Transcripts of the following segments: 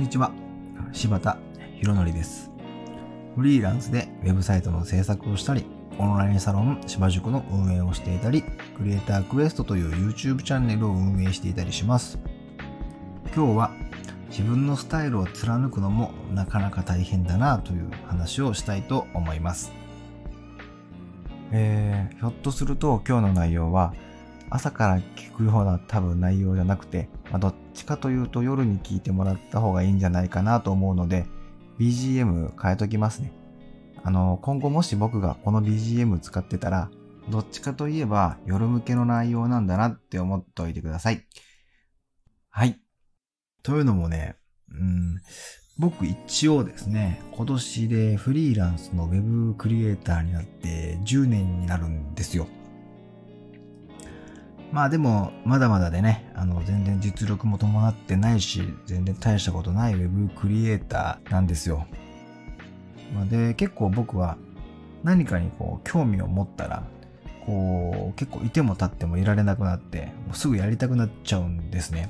んにちは。柴田博則です。フリーランスでウェブサイトの制作をしたり、オンラインサロン芝塾の運営をしていたり、クリエイタークエストという YouTube チャンネルを運営していたりします。今日は自分のスタイルを貫くのもなかなか大変だなという話をしたいと思います。えー、ひょっとすると今日の内容は朝から聞くような多分内容じゃなくて、まあ、どっちかというと夜に聞いてもらった方がいいんじゃないかなと思うので、BGM 変えときますね。あの、今後もし僕がこの BGM 使ってたら、どっちかといえば夜向けの内容なんだなって思っておいてください。はい。というのもね、うん、僕一応ですね、今年でフリーランスの Web クリエイターになって10年になるんですよ。まあでも、まだまだでね、あの、全然実力も伴ってないし、全然大したことない Web クリエイターなんですよ。まあ、で、結構僕は何かにこう、興味を持ったら、こう、結構いても立ってもいられなくなって、もうすぐやりたくなっちゃうんですね。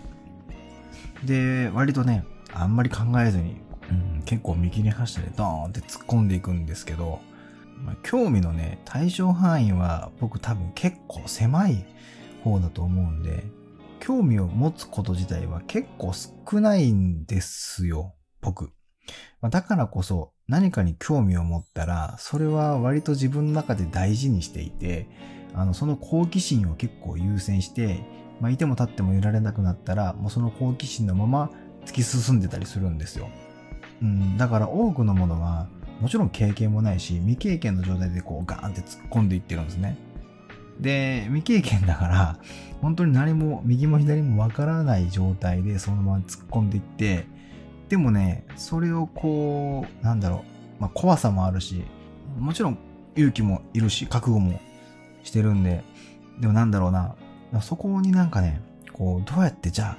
で、割とね、あんまり考えずに、うん、結構見切り発車でドーンって突っ込んでいくんですけど、まあ、興味のね、対象範囲は僕多分結構狭い方だと思うんで、興味を持つこと自体は結構少ないんですよ、僕。ま、だからこそ何かに興味を持ったら、それは割と自分の中で大事にしていて、あの、その好奇心を結構優先して、まあ、いても立ってもいられなくなったら、もうその好奇心のまま突き進んでたりするんですよ。うん、だから多くのものは、もちろん経験もないし、未経験の状態でこうガーンって突っ込んでいってるんですね。で、未経験だから、本当に何も右も左もわからない状態でそのまま突っ込んでいって、でもね、それをこう、なんだろう、まあ、怖さもあるし、もちろん勇気もいるし、覚悟もしてるんで、でもなんだろうな、そこになんかね、こう、どうやってじゃあ、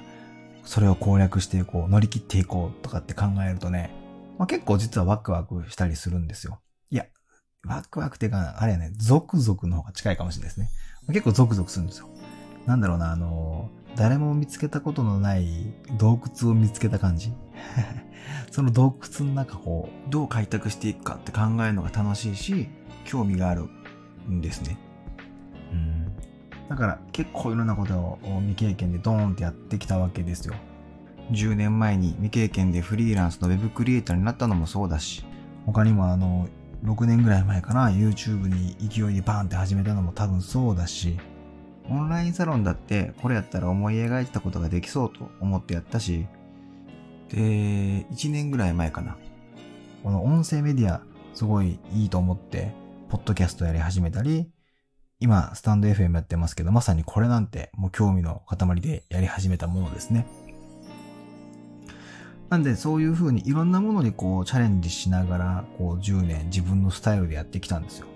それを攻略していこう、乗り切っていこうとかって考えるとね、まあ、結構実はワクワクしたりするんですよ。ワクワクっていうか、あれやね、ゾクゾクの方が近いかもしれないですね。結構ゾクゾクするんですよ。なんだろうな、あの、誰も見つけたことのない洞窟を見つけた感じ。その洞窟の中をどう開拓していくかって考えるのが楽しいし、興味があるんですね。うん。だから結構いろんなことを未経験でドーンってやってきたわけですよ。10年前に未経験でフリーランスのウェブクリエイターになったのもそうだし、他にもあの、6年ぐらい前かな、YouTube に勢いでバーンって始めたのも多分そうだし、オンラインサロンだってこれやったら思い描いてたことができそうと思ってやったし、で、1年ぐらい前かな。この音声メディアすごいいいと思って、ポッドキャストやり始めたり、今、スタンド FM やってますけど、まさにこれなんてもう興味の塊でやり始めたものですね。なんでそういう風にいろんなものにこうチャレンジしながら、こう10年自分のスタイルでやってきたんですよ。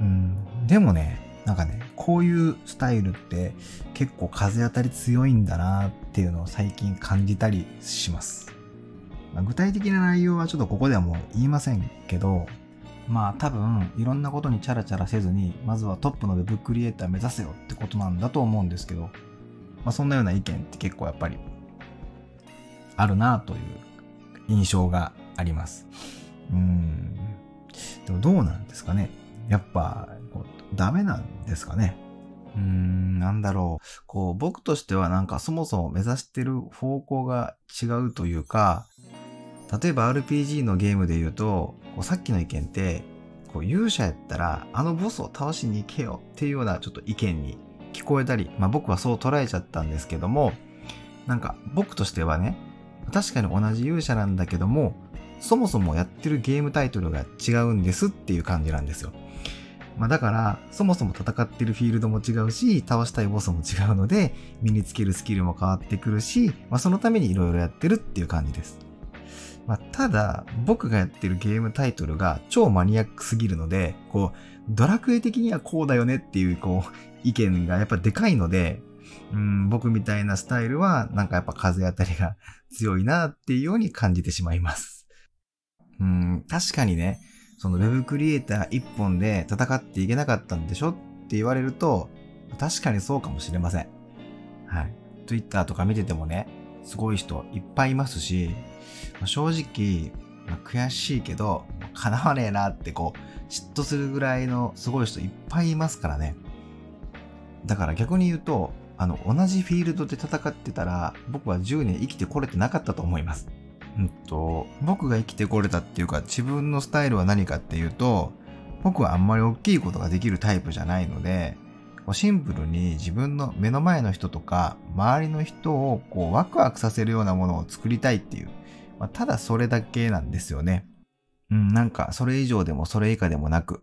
うん。でもね、なんかね、こういうスタイルって結構風当たり強いんだなっていうのを最近感じたりします。まあ、具体的な内容はちょっとここではもう言いませんけど、まあ多分いろんなことにチャラチャラせずに、まずはトップの Web クリエイター目指せよってことなんだと思うんですけど、まあそんなような意見って結構やっぱりあるなという印象があります。うん。でもどうなんですかね。やっぱ、ダメなんですかね。うーん、なんだろう。こう、僕としてはなんかそもそも目指してる方向が違うというか、例えば RPG のゲームで言うと、こうさっきの意見って、こう勇者やったらあのボスを倒しに行けよっていうようなちょっと意見に聞こえたり、まあ僕はそう捉えちゃったんですけども、なんか僕としてはね、確かに同じ勇者なんだけども、そもそもやってるゲームタイトルが違うんですっていう感じなんですよ。まあだから、そもそも戦ってるフィールドも違うし、倒したいボスも違うので、身につけるスキルも変わってくるし、まあそのために色々やってるっていう感じです。まあただ、僕がやってるゲームタイトルが超マニアックすぎるので、こう、ドラクエ的にはこうだよねっていう、こう、意見がやっぱでかいので、うん、僕みたいなスタイルは、なんかやっぱ風当たりが強いなっていうように感じてしまいます。うん、確かにね、その Web クリエイター一本で戦っていけなかったんでしょって言われると、確かにそうかもしれません。はい。Twitter とか見ててもね、すごい人いっぱいいますし、ま、正直、まあ、悔しいけど、叶わねえなってこう、嫉妬するぐらいのすごい人いっぱいいますからね。だから逆に言うと、あの、同じフィールドで戦ってたら、僕は10年生きてこれてなかったと思います。うんと、僕が生きてこれたっていうか、自分のスタイルは何かっていうと、僕はあんまり大きいことができるタイプじゃないので、シンプルに自分の目の前の人とか、周りの人をこうワクワクさせるようなものを作りたいっていう、まあ、ただそれだけなんですよね。うん、なんかそれ以上でもそれ以下でもなく、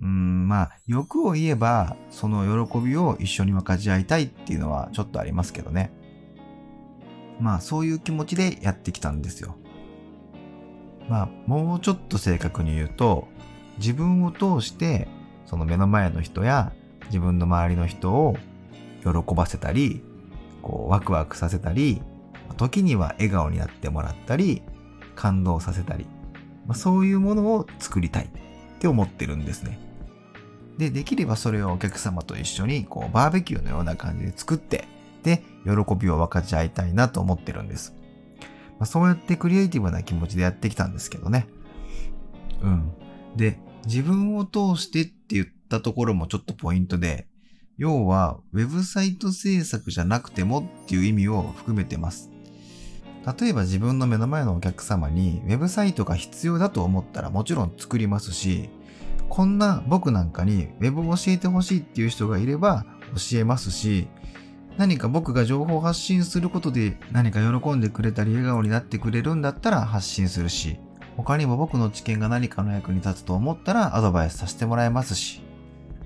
うん、まあ、欲を言えば、その喜びを一緒に分かち合いたいっていうのはちょっとありますけどね。まあ、そういう気持ちでやってきたんですよ。まあ、もうちょっと正確に言うと、自分を通して、その目の前の人や自分の周りの人を喜ばせたり、こう、ワクワクさせたり、時には笑顔になってもらったり、感動させたり、まあ、そういうものを作りたいって思ってるんですね。で、できればそれをお客様と一緒に、こう、バーベキューのような感じで作って、で、喜びを分かち合いたいなと思ってるんです。まあ、そうやってクリエイティブな気持ちでやってきたんですけどね。うん。で、自分を通してって言ったところもちょっとポイントで、要は、ウェブサイト制作じゃなくてもっていう意味を含めてます。例えば自分の目の前のお客様にウェブサイトが必要だと思ったらもちろん作りますし、こんな僕なんかに Web を教えてほしいっていう人がいれば教えますし、何か僕が情報を発信することで何か喜んでくれたり笑顔になってくれるんだったら発信するし、他にも僕の知見が何かの役に立つと思ったらアドバイスさせてもらえますし、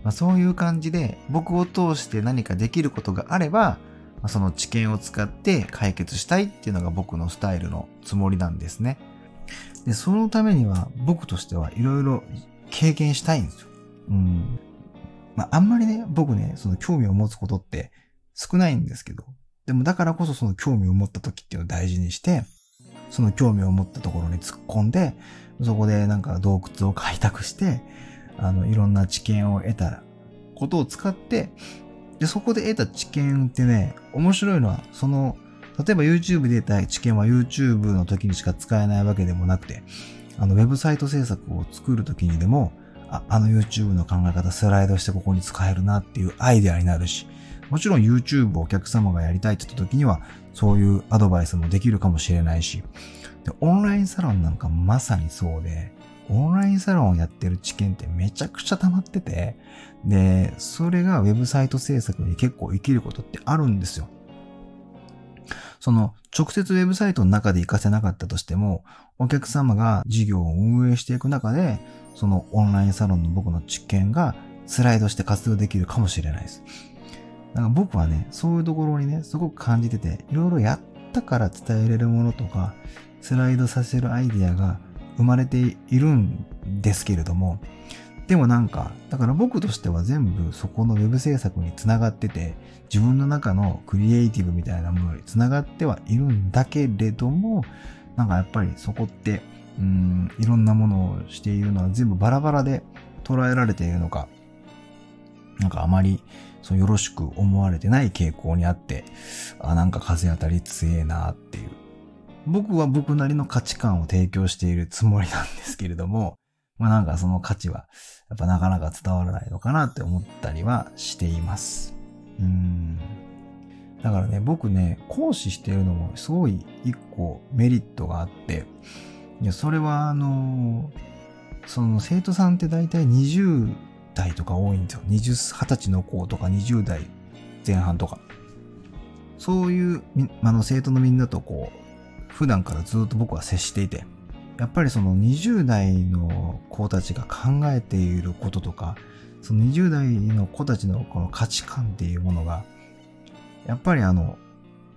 まあ、そういう感じで僕を通して何かできることがあれば、まあ、その知見を使って解決したいっていうのが僕のスタイルのつもりなんですね。で、そのためには僕としてはいろいろ経験したいんですよ。うん。まあ、あんまりね、僕ね、その興味を持つことって少ないんですけど、でもだからこそその興味を持った時っていうのを大事にして、その興味を持ったところに突っ込んで、そこでなんか洞窟を開拓して、あの、いろんな知見を得たことを使って、で、そこで得た知見ってね、面白いのは、その、例えば YouTube で得た知見は YouTube の時にしか使えないわけでもなくて、あの、ウェブサイト制作を作る時にでも、ああの YouTube の考え方スライドしてここに使えるなっていうアイデアになるし、もちろん YouTube をお客様がやりたいって言った時には、そういうアドバイスもできるかもしれないし、で、オンラインサロンなんかまさにそうで、オンラインサロンをやってる知見ってめちゃくちゃ溜まってて、で、それがウェブサイト制作に結構生きることってあるんですよ。その、直接ウェブサイトの中で活かせなかったとしても、お客様が事業を運営していく中で、そのオンラインサロンの僕の知見がスライドして活用できるかもしれないです。だか僕はね、そういうところにね、すごく感じてて、いろいろやったから伝えれるものとか、スライドさせるアイディアが生まれているんですけれども、でもなんか、だから僕としては全部そこのウェブ制作につながってて、自分の中のクリエイティブみたいなものにつながってはいるんだけれども、なんかやっぱりそこって、うん、いろんなものをしているのは全部バラバラで捉えられているのか、なんかあまりそうよろしく思われてない傾向にあって、あ、なんか風当たり強えなっていう。僕は僕なりの価値観を提供しているつもりなんですけれども、まあなんかその価値はやっぱなかなか伝わらないのかなって思ったりはしています。うん。だからね、僕ね、講師してるのもすごい一個メリットがあって、いや、それはあの、その生徒さんって大体20代とか多いんですよ。20、20歳の子とか20代前半とか。そういう、あの生徒のみんなとこう、普段からずっと僕は接していて、やっぱりその20代の子たちが考えていることとか、その20代の子たちのこの価値観っていうものが、やっぱりあの、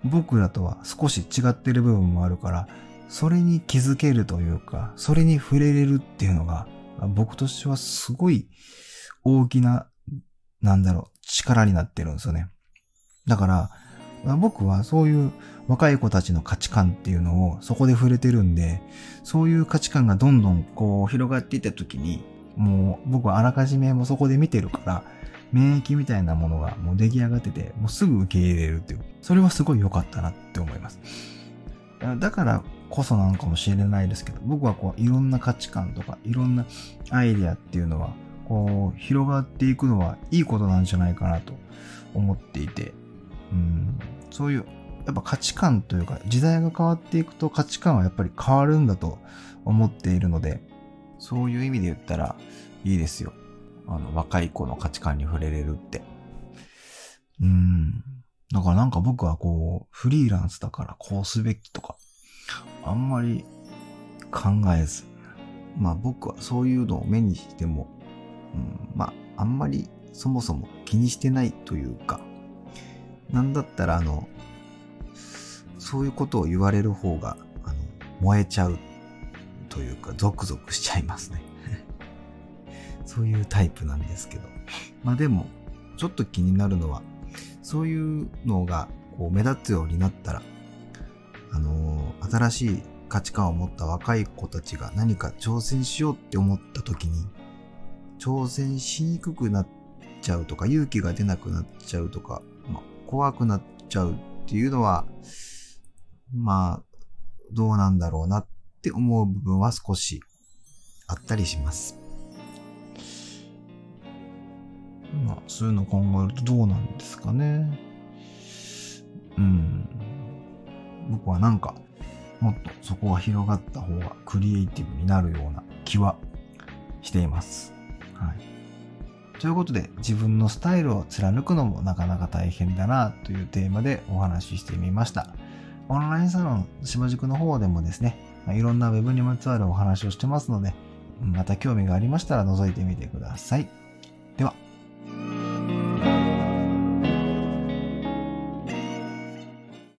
僕らとは少し違ってる部分もあるから、それに気づけるというか、それに触れれるっていうのが、僕としてはすごい大きな、なんだろう、力になってるんですよね。だから、僕はそういう若い子たちの価値観っていうのをそこで触れてるんで、そういう価値観がどんどんこう広がっていった時に、もう僕はあらかじめもそこで見てるから、免疫みたいなものがもう出来上がってて、もうすぐ受け入れるっていう。それはすごい良かったなって思います。だからこそなのかもしれないですけど、僕はこういろんな価値観とかいろんなアイディアっていうのは、こう広がっていくのはいいことなんじゃないかなと思っていて、うん、そういうやっぱ価値観というか時代が変わっていくと価値観はやっぱり変わるんだと思っているので、そういう意味で言ったらいいですよ。あの若い子の価値観に触れれるって。うん。だからなんか僕はこう、フリーランスだからこうすべきとか、あんまり考えず、まあ僕はそういうのを目にしても、うん、まああんまりそもそも気にしてないというか、なんだったらあの、そういうことを言われる方が、あの、燃えちゃうというか、ゾクゾクしちゃいますね。そういうタイプなんですけど。まあでも、ちょっと気になるのは、そういうのがこう目立つようになったら、あのー、新しい価値観を持った若い子たちが何か挑戦しようって思った時に、挑戦しにくくなっちゃうとか、勇気が出なくなっちゃうとか、怖くなっちゃうっていうのは、まあ、どうなんだろうなって思う部分は少しあったりします。まあ、そういうのを考えるとどうなんですかね。うん。僕はなんか、もっとそこが広がった方がクリエイティブになるような気はしています。はい。ということで、自分のスタイルを貫くのもなかなか大変だなというテーマでお話ししてみました。オンラインサロン芝塾の方でもですね、いろんな Web にまつわるお話をしてますので、また興味がありましたら覗いてみてください。では。